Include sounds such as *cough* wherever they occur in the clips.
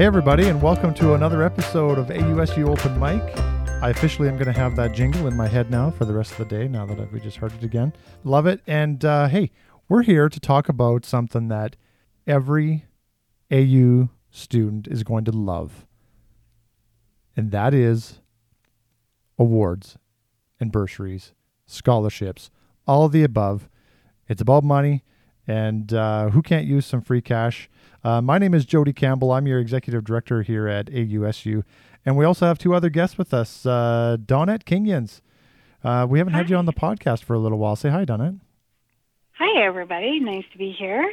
Hey, everybody, and welcome to another episode of AUSU Open Mic. I officially am going to have that jingle in my head now for the rest of the day, now that we just heard it again. Love it. And uh, hey, we're here to talk about something that every AU student is going to love, and that is awards and bursaries, scholarships, all the above. It's about money, and uh, who can't use some free cash? Uh, my name is Jody Campbell. I'm your executive director here at AUSU, and we also have two other guests with us. Uh, Donette Kingyans. Uh, we haven't hi. had you on the podcast for a little while. Say hi, Donette. Hi, everybody. Nice to be here.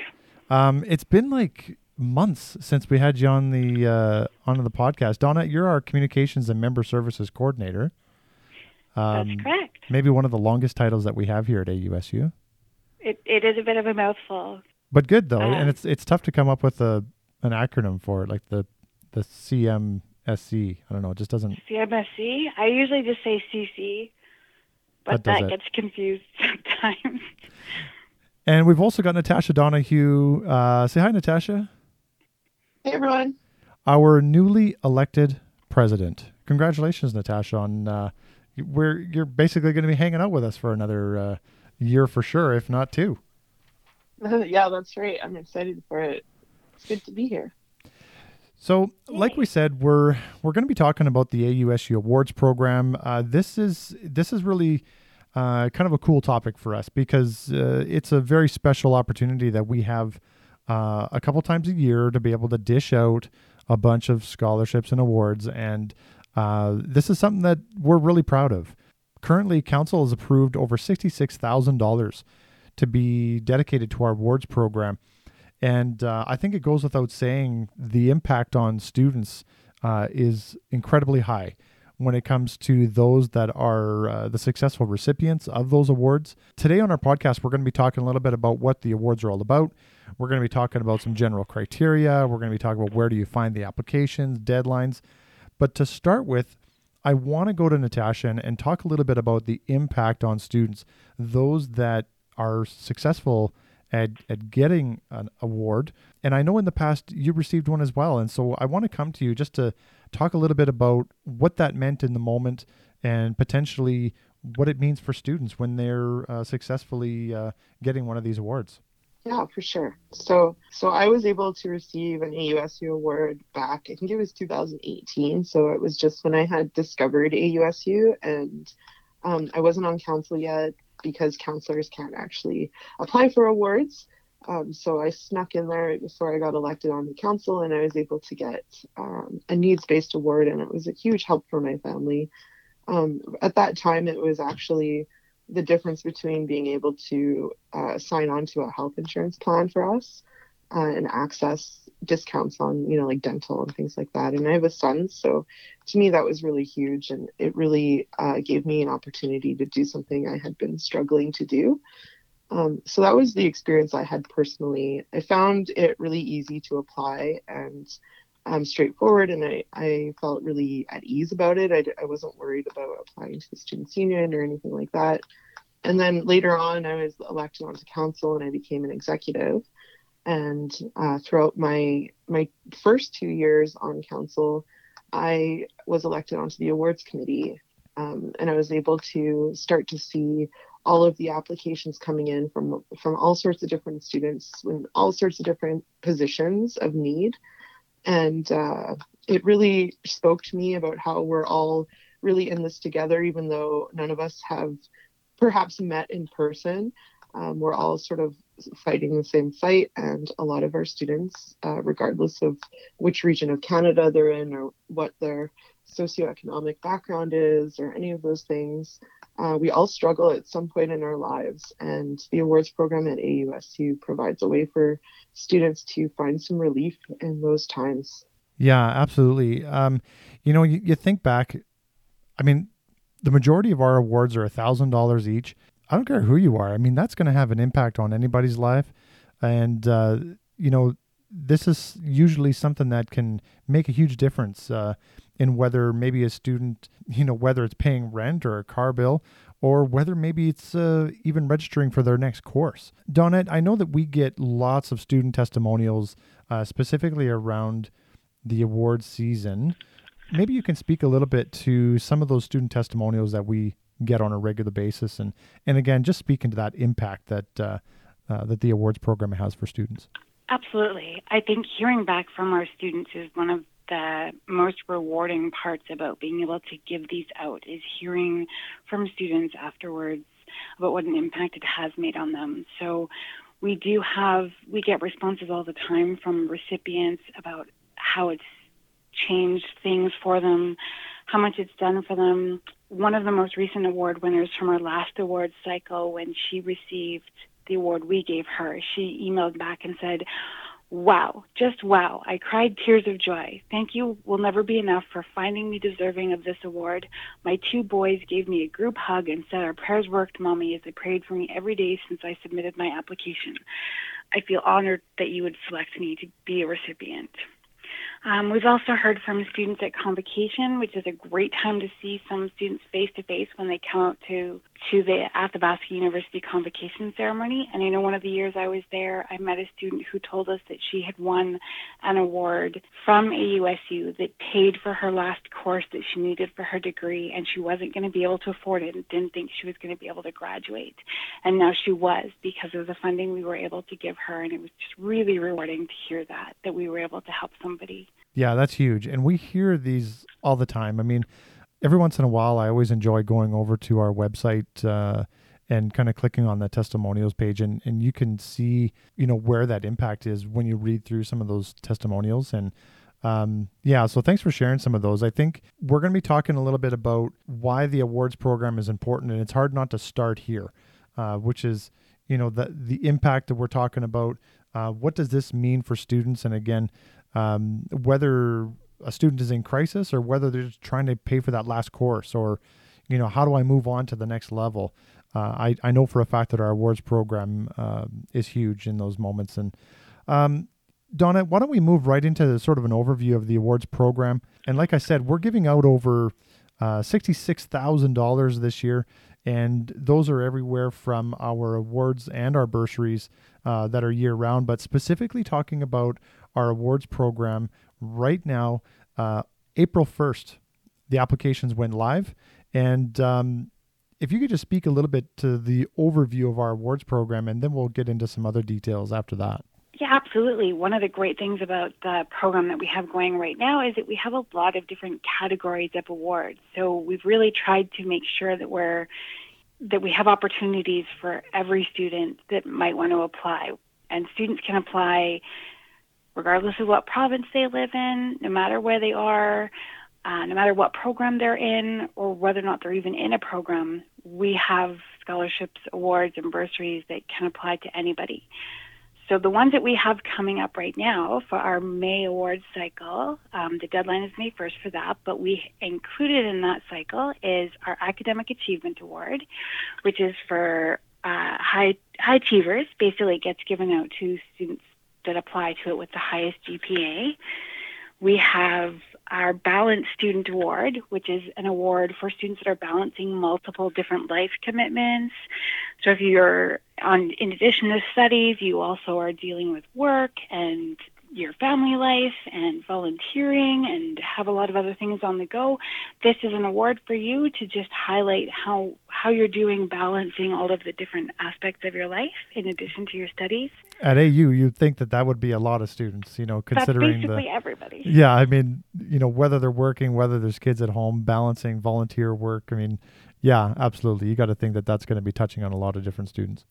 Um, it's been like months since we had you on the uh, on the podcast. Donette, you're our communications and member services coordinator. Um, That's correct. Maybe one of the longest titles that we have here at AUSU. It, it is a bit of a mouthful. But good though, Uh, and it's it's tough to come up with a an acronym for it, like the the CMSC. I don't know, it just doesn't. CMSC. I usually just say CC, but does that, gets confused *laughs* sometimes. And we've also got Natasha Donahue. Uh, say hi, Natasha. Hey everyone. Our newly elected president. Congratulations, Natasha. On uh, we're you're basically going to be hanging out with us for another uh, year for sure, if not two. *laughs* yeah, that's right. I'm excited for it. It's good to be here. So, like we said, we're we're going to be talking about the AUSU Awards program. Uh, this is this is really uh, kind of a cool topic for us because uh, it's a very special opportunity that we have uh, a couple times a year to be able to dish out a bunch of scholarships and awards, and uh, this is something that we're really proud of. Currently, council has approved over sixty-six thousand dollars to be dedicated to our awards program. And uh, I think it goes without saying the impact on students uh, is incredibly high when it comes to those that are uh, the successful recipients of those awards. Today on our podcast, we're going to be talking a little bit about what the awards are all about. We're going to be talking about some general criteria. We're going to be talking about where do you find the applications, deadlines. But to start with, I want to go to Natasha and, and talk a little bit about the impact on students, those that are successful at, at getting an award. And I know in the past you received one as well. And so I want to come to you just to talk a little bit about what that meant in the moment and potentially what it means for students when they're uh, successfully uh, getting one of these awards. Yeah, for sure. So, so I was able to receive an AUSU award back. I think it was 2018. So it was just when I had discovered AUSU, and um, I wasn't on council yet because counselors can't actually apply for awards. Um, so I snuck in there before I got elected on the council, and I was able to get um, a needs-based award, and it was a huge help for my family. Um, at that time, it was actually the difference between being able to uh, sign on to a health insurance plan for us uh, and access discounts on, you know, like dental and things like that. And I have a son, so to me that was really huge, and it really uh, gave me an opportunity to do something I had been struggling to do. Um, so that was the experience I had personally. I found it really easy to apply and um, straightforward, and I, I felt really at ease about it. I, I wasn't worried about applying to the Students' Union or anything like that. And then later on, I was elected onto council and I became an executive. And uh, throughout my my first two years on council, I was elected onto the awards committee, um, and I was able to start to see all of the applications coming in from from all sorts of different students in all sorts of different positions of need, and uh, it really spoke to me about how we're all really in this together, even though none of us have perhaps met in person. Um, we're all sort of fighting the same fight, and a lot of our students, uh, regardless of which region of Canada they're in or what their socioeconomic background is or any of those things, uh, we all struggle at some point in our lives. And the awards program at AUSU provides a way for students to find some relief in those times. Yeah, absolutely. Um, you know, you, you think back, I mean, the majority of our awards are a thousand dollars each. I don't care who you are. I mean, that's going to have an impact on anybody's life, and uh, you know, this is usually something that can make a huge difference uh, in whether maybe a student, you know, whether it's paying rent or a car bill, or whether maybe it's uh, even registering for their next course. Donette, I know that we get lots of student testimonials, uh, specifically around the award season. Maybe you can speak a little bit to some of those student testimonials that we get on a regular basis, and and again, just speaking to that impact that uh, uh, that the awards program has for students. Absolutely. I think hearing back from our students is one of the most rewarding parts about being able to give these out is hearing from students afterwards about what an impact it has made on them. So we do have we get responses all the time from recipients about how it's changed things for them, how much it's done for them. One of the most recent award winners from our last award cycle when she received the award we gave her, she emailed back and said, Wow, just wow. I cried tears of joy. Thank you will never be enough for finding me deserving of this award. My two boys gave me a group hug and said our prayers worked, Mommy, as they prayed for me every day since I submitted my application. I feel honored that you would select me to be a recipient. Um, we've also heard from students at convocation, which is a great time to see some students face to face when they come out to to the Athabasca University convocation ceremony. And I know one of the years I was there, I met a student who told us that she had won an award from AUSU that paid for her last course that she needed for her degree, and she wasn't going to be able to afford it and didn't think she was going to be able to graduate. And now she was because of the funding we were able to give her, and it was just really rewarding to hear that that we were able to help somebody. Yeah, that's huge. And we hear these all the time. I mean, every once in a while, I always enjoy going over to our website uh, and kind of clicking on the testimonials page, and, and you can see, you know, where that impact is when you read through some of those testimonials. And um, yeah, so thanks for sharing some of those. I think we're going to be talking a little bit about why the awards program is important, and it's hard not to start here, uh, which is, you know, the the impact that we're talking about. Uh, what does this mean for students? And again, um, whether a student is in crisis or whether they're just trying to pay for that last course or you know how do i move on to the next level? Uh, I, I know for a fact that our awards program uh, is huge in those moments. And um, Donette why don't we move right into sort of an overview of the awards program? And like i said we're giving out over uh, $66000 this year and those are everywhere from our awards and our bursaries uh, that are year round but specifically talking about our awards program right now, uh, April 1st. The applications went live. And um, if you could just speak a little bit to the overview of our awards program, and then we'll get into some other details after that. Yeah, absolutely. One of the great things about the program that we have going right now is that we have a lot of different categories of awards. So we've really tried to make sure that we're that we have opportunities for every student that might want to apply. And students can apply regardless of what province they live in, no matter where they are, uh, no matter what program they're in, or whether or not they're even in a program, we have scholarships, awards, and bursaries that can apply to anybody. So the ones that we have coming up right now for our May awards cycle, um, the deadline is May 1st for that, but we included in that cycle is our Academic Achievement Award, which is for uh, high high achievers. Basically, it gets given out to students that apply to it with the highest GPA. We have our Balanced Student Award, which is an award for students that are balancing multiple different life commitments. So if you're on, in addition to studies, you also are dealing with work and your family life and volunteering and have a lot of other things on the go, this is an award for you to just highlight how how you're doing balancing all of the different aspects of your life in addition to your studies. At AU, you'd think that that would be a lot of students, you know, considering That's basically the, everybody. Yeah, I mean, you know, whether they're working, whether there's kids at home, balancing volunteer work. I mean, yeah, absolutely. You got to think that that's going to be touching on a lot of different students.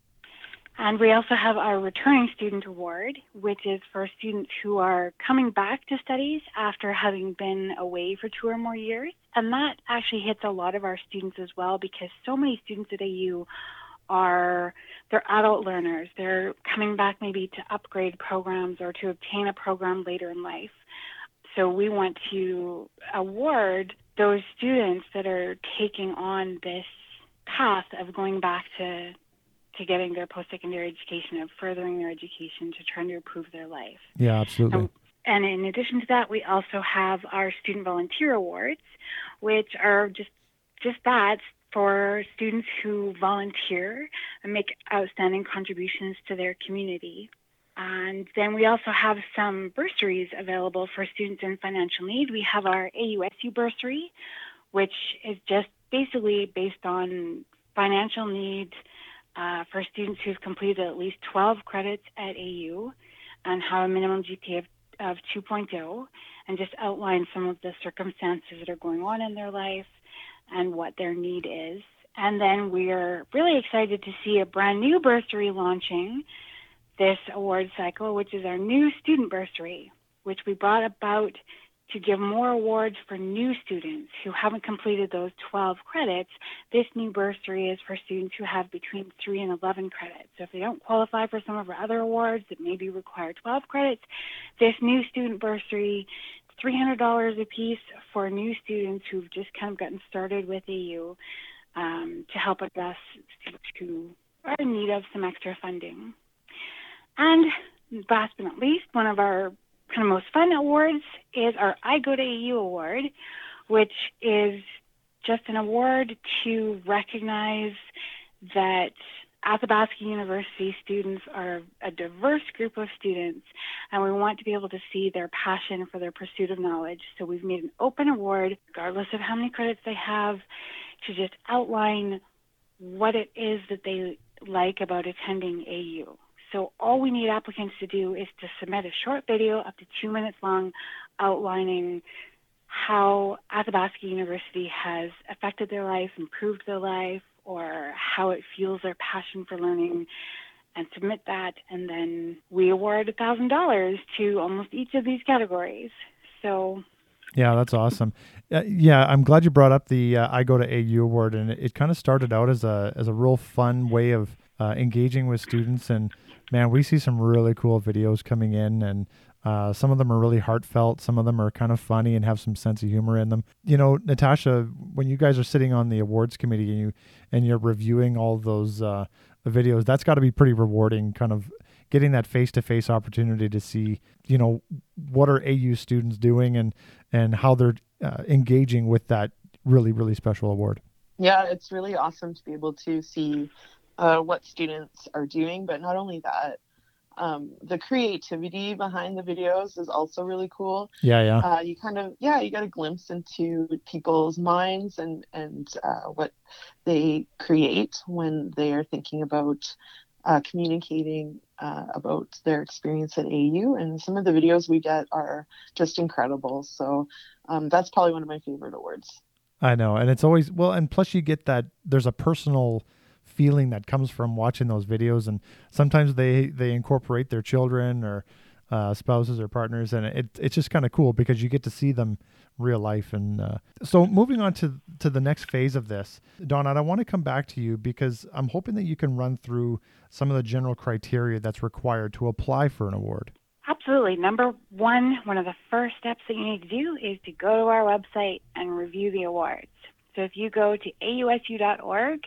And we also have our Returning Student Award, which is for students who are coming back to studies after having been away for two or more years. And that actually hits a lot of our students as well because so many students at AU are they're adult learners. They're coming back maybe to upgrade programs or to obtain a program later in life. So we want to award those students that are taking on this path of going back to to getting their post-secondary education, and furthering their education, to trying to improve their life. Yeah, absolutely. And, and in addition to that, we also have our student volunteer awards, which are just just that for students who volunteer and make outstanding contributions to their community. And then we also have some bursaries available for students in financial need. We have our AUSU bursary, which is just basically based on financial need uh, for students who've completed at least 12 credits at AU and have a minimum GPA of, of 2.0 and just outline some of the circumstances that are going on in their life and what their need is. And then we're really excited to see a brand new bursary launching this award cycle, which is our new student bursary, which we brought about to give more awards for new students who haven't completed those 12 credits. This new bursary is for students who have between 3 and 11 credits. So if they don't qualify for some of our other awards that maybe require 12 credits, this new student bursary $300 a piece for new students who've just kind of gotten started with AU um, to help address students who are in need of some extra funding. And last but not least, one of our kind of most fun awards is our I Go to AU award, which is just an award to recognize that Athabasca University students are a diverse group of students, and we want to be able to see their passion for their pursuit of knowledge. So we've made an open award, regardless of how many credits they have, to just outline what it is that they like about attending AU. So all we need applicants to do is to submit a short video up to two minutes long outlining how Athabasca University has affected their life, improved their life, or how it fuels their passion for learning and submit that. And then we award $1000 to almost each of these categories. So yeah that's awesome. Uh, yeah i'm glad you brought up the uh, i go to au award and it, it kind of started out as a as a real fun way of uh, engaging with students and man we see some really cool videos coming in and uh, some of them are really heartfelt. Some of them are kind of funny and have some sense of humor in them. You know, Natasha, when you guys are sitting on the awards committee and you and you're reviewing all those uh, videos, that's got to be pretty rewarding. Kind of getting that face to face opportunity to see, you know, what are AU students doing and and how they're uh, engaging with that really really special award. Yeah, it's really awesome to be able to see uh, what students are doing, but not only that, um, the creativity behind the videos is also really cool. Yeah, yeah. Uh, you kind of yeah, you get a glimpse into people's minds and and uh, what they create when they are thinking about uh, communicating uh, about their experience at AU. And some of the videos we get are just incredible. So um, that's probably one of my favorite awards. I know, and it's always well, and plus you get that there's a personal feeling that comes from watching those videos and sometimes they they incorporate their children or uh, spouses or partners and it, it's just kind of cool because you get to see them real life and uh, so moving on to to the next phase of this Donette i want to come back to you because i'm hoping that you can run through some of the general criteria that's required to apply for an award. Absolutely. Number one one of the first steps that you need to do is to go to our website and review the awards. So if you go to ausu.org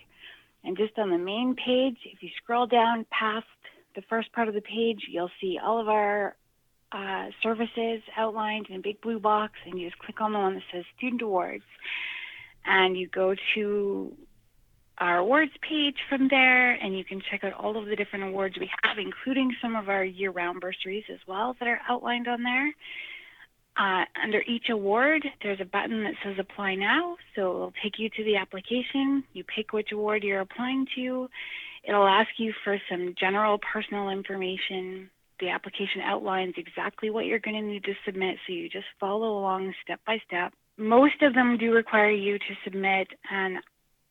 and just on the main page, if you scroll down past the first part of the page, you'll see all of our uh, services outlined in a big blue box, and you just click on the one that says Student Awards. And you go to our awards page from there, and you can check out all of the different awards we have, including some of our year round bursaries as well that are outlined on there. Uh, under each award, there's a button that says Apply Now. So it'll take you to the application. You pick which award you're applying to. It'll ask you for some general personal information. The application outlines exactly what you're going to need to submit, so you just follow along step by step. Most of them do require you to submit an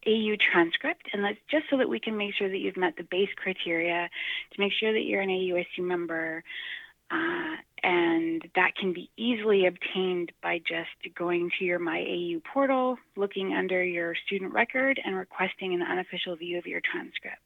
AU transcript, and that's just so that we can make sure that you've met the base criteria to make sure that you're an AUSU member. Uh, and that can be easily obtained by just going to your MyAU portal, looking under your student record, and requesting an unofficial view of your transcript.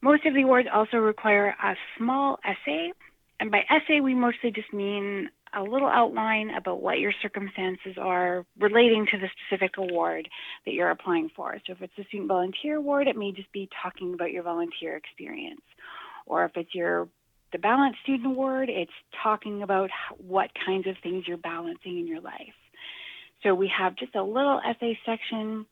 Most of the awards also require a small essay, and by essay, we mostly just mean a little outline about what your circumstances are relating to the specific award that you're applying for. So if it's a student volunteer award, it may just be talking about your volunteer experience. Or if it's your the Balanced Student Award, it's talking about what kinds of things you're balancing in your life. So we have just a little essay section.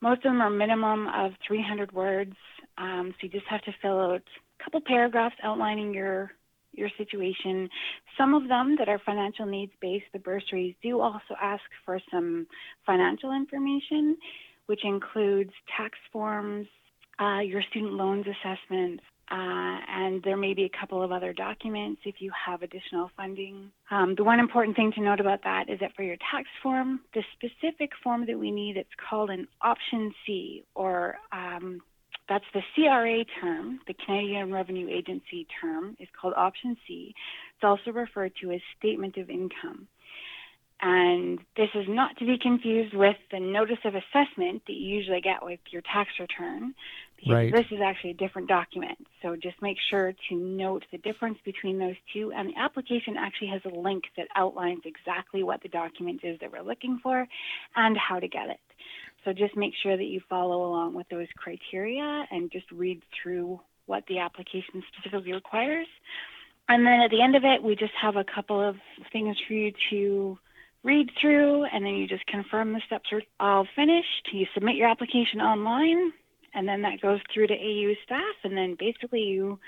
Most of them are minimum of 300 words. Um, so you just have to fill out a couple paragraphs outlining your your situation. Some of them that are financial needs based, the bursaries do also ask for some financial information, which includes tax forms, uh, your student loans assessments, uh, and there may be a couple of other documents if you have additional funding. Um, the one important thing to note about that is that for your tax form, the specific form that we need, it's called an option C, or um, that's the CRA term, the Canadian Revenue Agency term, is called option C. It's also referred to as statement of income. And this is not to be confused with the notice of assessment that you usually get with your tax return. Right. This is actually a different document. So just make sure to note the difference between those two. And the application actually has a link that outlines exactly what the document is that we're looking for and how to get it. So just make sure that you follow along with those criteria and just read through what the application specifically requires. And then at the end of it, we just have a couple of things for you to read through, and then you just confirm the steps are all finished. You submit your application online, and then that goes through to AU staff, and then basically you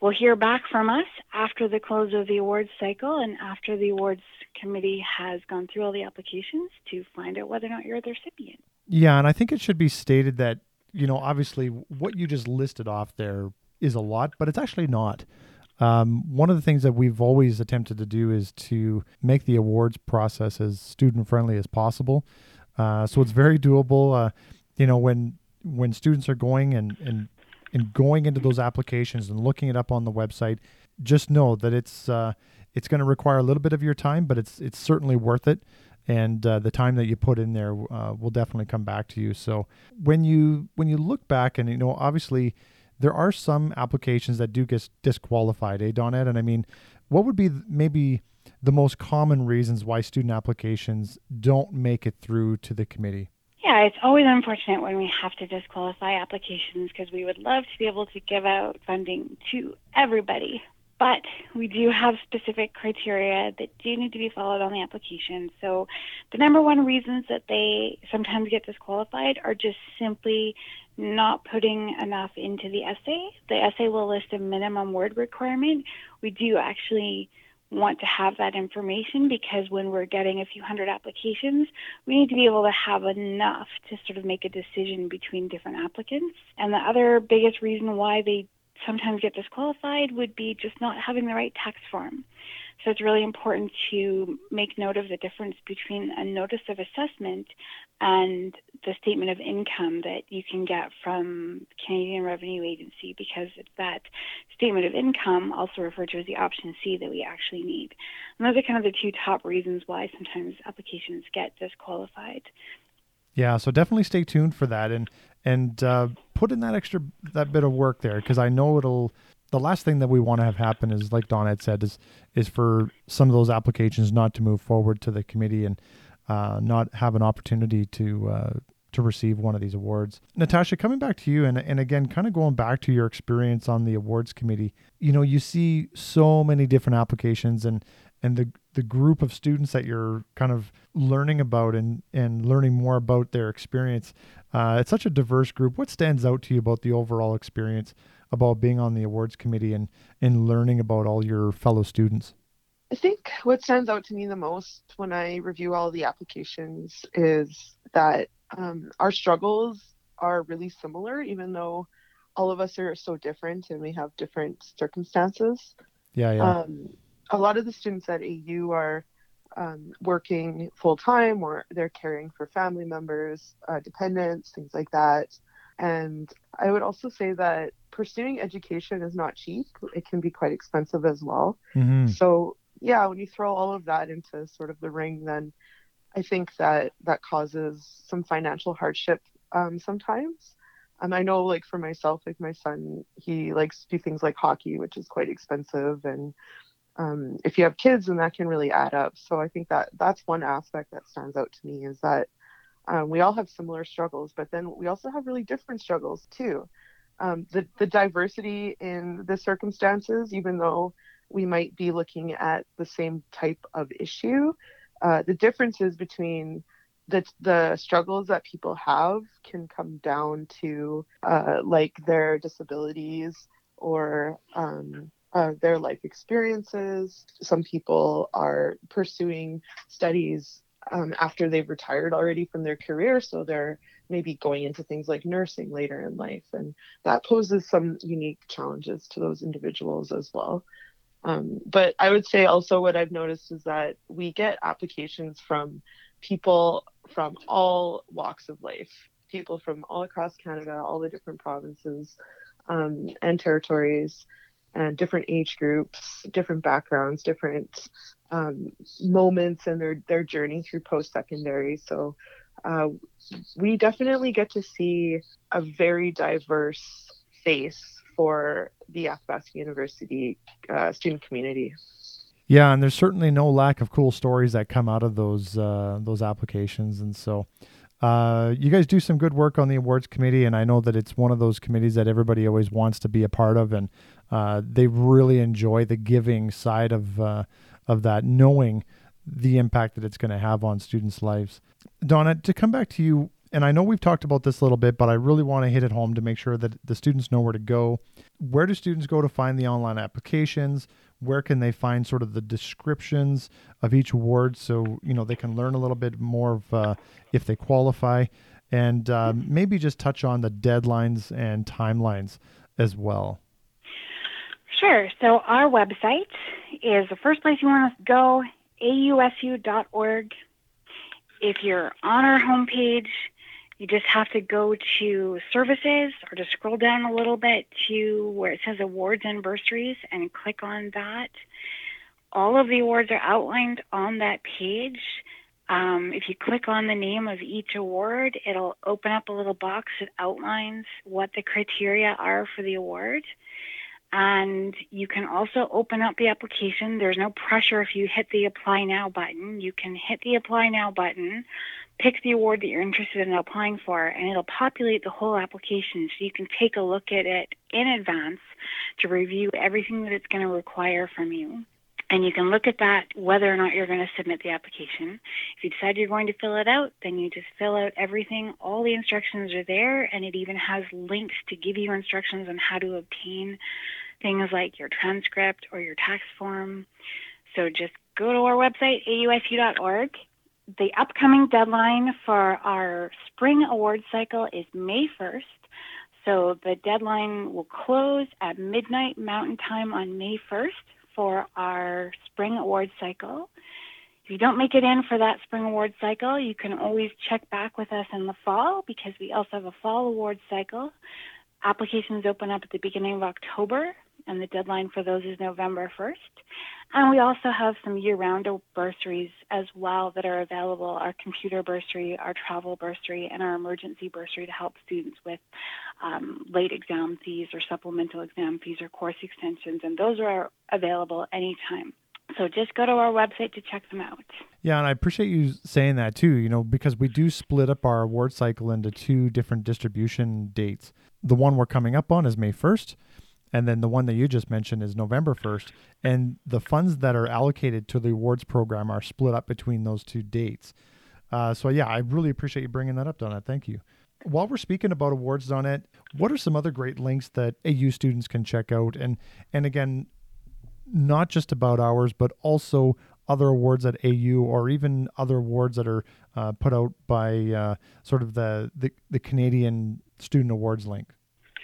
will hear back from us after the close of the awards cycle and after the awards committee has gone through all the applications to find out whether or not you're the recipient. Yeah, and I think it should be stated that, you know, obviously what you just listed off there is a lot, but it's actually not. Um, one of the things that we've always attempted to do is to make the awards process as student friendly as possible. Uh, so it's very doable. Uh, you know, when when students are going and, and and going into those applications and looking it up on the website, just know that it's uh, it's going to require a little bit of your time, but it's it's certainly worth it. And uh, the time that you put in there uh, will definitely come back to you. So when you when you look back and you know obviously there are some applications that do get disqualified, eh, Donette? And I mean, what would be maybe the most common reasons why student applications don't make it through to the committee? Yeah, it's always unfortunate when we have to disqualify applications because we would love to be able to give out funding to everybody. But we do have specific criteria that do need to be followed on the application. So, the number one reasons that they sometimes get disqualified are just simply not putting enough into the essay. The essay will list a minimum word requirement. We do actually want to have that information because when we're getting a few hundred applications, we need to be able to have enough to sort of make a decision between different applicants. And the other biggest reason why they sometimes get disqualified would be just not having the right tax form. So it's really important to make note of the difference between a notice of assessment and the statement of income that you can get from Canadian Revenue Agency because it's that statement of income, also referred to as the option C, that we actually need. And those are kind of the two top reasons why sometimes applications get disqualified. Yeah, so definitely stay tuned for that and and uh, put in that extra that bit of work there because I know it'll the last thing that we want to have happen is like Don had said is is for some of those applications not to move forward to the committee and uh, not have an opportunity to uh, to receive one of these awards. Natasha, coming back to you and and again kind of going back to your experience on the awards committee, you know, you see so many different applications and and the the group of students that you're kind of learning about and and learning more about their experience. Uh, it's such a diverse group. What stands out to you about the overall experience about being on the awards committee and and learning about all your fellow students? I think what stands out to me the most when I review all the applications is that um, our struggles are really similar, even though all of us are so different and we have different circumstances. Yeah, yeah. Um, a lot of the students at AU are um, working full time or they're caring for family members, uh, dependents, things like that. And I would also say that pursuing education is not cheap. It can be quite expensive as well. Mm-hmm. So, yeah, when you throw all of that into sort of the ring, then I think that that causes some financial hardship um, sometimes. And I know, like for myself, like my son, he likes to do things like hockey, which is quite expensive, and um, if you have kids, then that can really add up. So I think that that's one aspect that stands out to me is that um, we all have similar struggles, but then we also have really different struggles too. Um, the the diversity in the circumstances, even though we might be looking at the same type of issue, uh, the differences between the the struggles that people have can come down to uh, like their disabilities or um, uh, their life experiences. Some people are pursuing studies um, after they've retired already from their career, so they're maybe going into things like nursing later in life, and that poses some unique challenges to those individuals as well. Um, but I would say also what I've noticed is that we get applications from people from all walks of life, people from all across Canada, all the different provinces um, and territories, and different age groups, different backgrounds, different um, moments in their, their journey through post secondary. So uh, we definitely get to see a very diverse face for the Athabasca University uh, student community. Yeah, and there's certainly no lack of cool stories that come out of those uh, those applications, and so uh, you guys do some good work on the awards committee, and I know that it's one of those committees that everybody always wants to be a part of, and uh, they really enjoy the giving side of uh, of that, knowing the impact that it's going to have on students' lives. Donette, to come back to you, and I know we've talked about this a little bit, but I really want to hit it home to make sure that the students know where to go. Where do students go to find the online applications? Where can they find sort of the descriptions of each award so you know they can learn a little bit more of uh, if they qualify, and uh, maybe just touch on the deadlines and timelines as well. Sure. So our website is the first place you want to go, ausu.org. If you're on our homepage, you just have to go to services or just scroll down a little bit to where it says awards and bursaries and click on that. All of the awards are outlined on that page. Um, if you click on the name of each award, it'll open up a little box that outlines what the criteria are for the award. And you can also open up the application. There's no pressure if you hit the apply now button. You can hit the apply now button, pick the award that you're interested in applying for, and it'll populate the whole application so you can take a look at it in advance to review everything that it's going to require from you. And you can look at that whether or not you're going to submit the application. If you decide you're going to fill it out, then you just fill out everything. All the instructions are there, and it even has links to give you instructions on how to obtain things like your transcript or your tax form. So just go to our website, ausu.org. The upcoming deadline for our spring award cycle is May 1st. So the deadline will close at midnight Mountain Time on May 1st for our spring award cycle. If you don't make it in for that spring award cycle, you can always check back with us in the fall because we also have a fall award cycle. Applications open up at the beginning of October, and the deadline for those is November 1st. And we also have some year round bursaries as well that are available our computer bursary, our travel bursary, and our emergency bursary to help students with um, late exam fees or supplemental exam fees or course extensions. And those are available anytime. So just go to our website to check them out. Yeah, and I appreciate you saying that too, you know, because we do split up our award cycle into two different distribution dates. The one we're coming up on is May 1st, and then the one that you just mentioned is November 1st. And the funds that are allocated to the awards program are split up between those two dates. Uh, so, yeah, I really appreciate you bringing that up, Donette. Thank you. While we're speaking about awards, Donette, what are some other great links that AU students can check out? And and again, not just about ours, but also other awards at AU or even other awards that are uh, put out by uh, sort of the, the, the Canadian Student Awards link.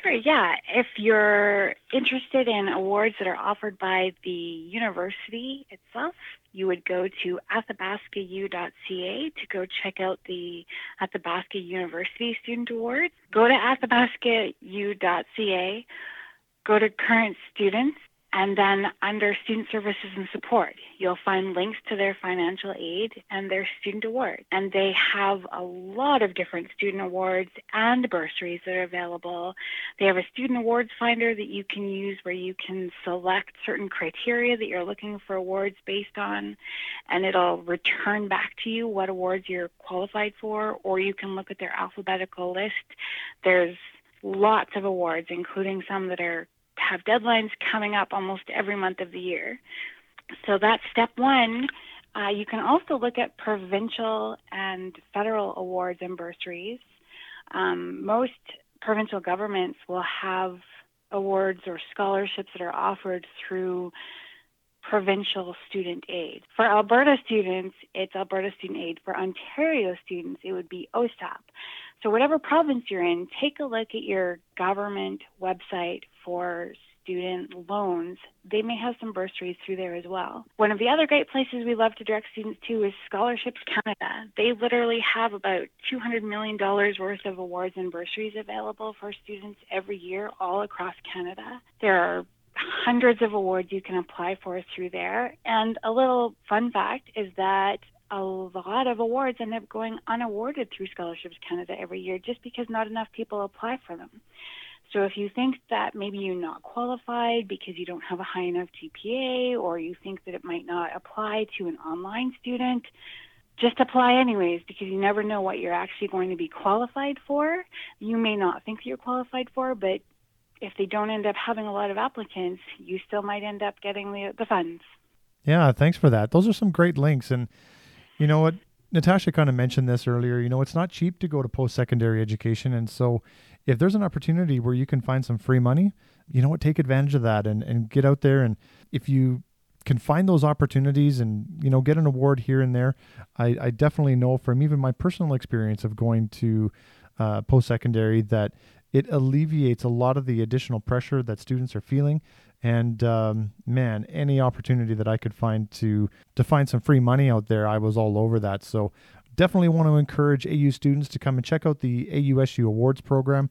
Sure, yeah. If you're interested in awards that are offered by the university itself, you would go to athabascau.ca to go check out the Athabasca University Student Awards. Go to athabascau.ca, go to current students, and then under Student Services and Support, you'll find links to their financial aid and their student awards. And they have a lot of different student awards and bursaries that are available. They have a student awards finder that you can use where you can select certain criteria that you're looking for awards based on, and it'll return back to you what awards you're qualified for, or you can look at their alphabetical list. There's lots of awards, including some that are have deadlines coming up almost every month of the year. So that's step one. Uh, you can also look at provincial and federal awards and bursaries. Um, most provincial governments will have awards or scholarships that are offered through provincial student aid. For Alberta students, it's Alberta Student Aid. For Ontario students, it would be OSAP. So, whatever province you're in, take a look at your government website for student loans. They may have some bursaries through there as well. One of the other great places we love to direct students to is Scholarships Canada. They literally have about $200 million worth of awards and bursaries available for students every year all across Canada. There are hundreds of awards you can apply for through there. And a little fun fact is that a lot of awards end up going unawarded through Scholarships Canada every year just because not enough people apply for them. So if you think that maybe you're not qualified because you don't have a high enough GPA or you think that it might not apply to an online student, just apply anyways because you never know what you're actually going to be qualified for. You may not think you're qualified for, but if they don't end up having a lot of applicants, you still might end up getting the, the funds. Yeah, thanks for that. Those are some great links. And you know what? Natasha kind of mentioned this earlier. You know, it's not cheap to go to post secondary education. And so if there's an opportunity where you can find some free money, you know what, take advantage of that and, and get out there. And if you can find those opportunities and, you know, get an award here and there, I, I definitely know from even my personal experience of going to uh, post secondary that it alleviates a lot of the additional pressure that students are feeling. And um, man, any opportunity that I could find to to find some free money out there, I was all over that. So definitely want to encourage AU students to come and check out the AUSU Awards program.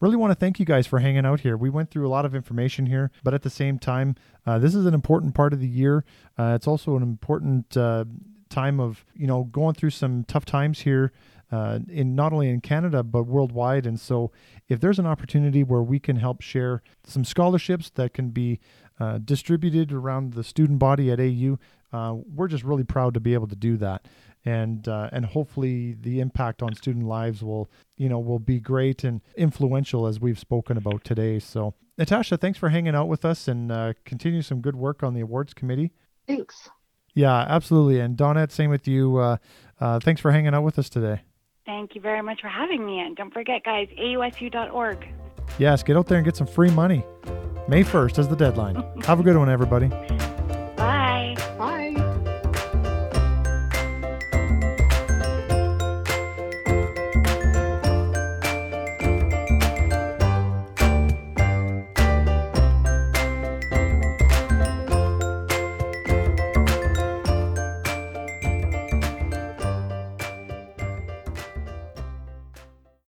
Really want to thank you guys for hanging out here. We went through a lot of information here, but at the same time, uh, this is an important part of the year. Uh, it's also an important uh, time of you know going through some tough times here uh, in not only in Canada but worldwide. And so, if there's an opportunity where we can help share some scholarships that can be uh, distributed around the student body at AU, uh, we're just really proud to be able to do that and uh, and hopefully the impact on student lives will you know will be great and influential as we've spoken about today. So Natasha, thanks for hanging out with us and uh, continue some good work on the awards committee. Thanks. Yeah, absolutely. And Donette, same with you. Uh, uh, thanks for hanging out with us today. Thank you very much for having me. And don't forget, guys, ausu.org. Yes, get out there and get some free money. May 1st is the deadline. *laughs* Have a good one, everybody.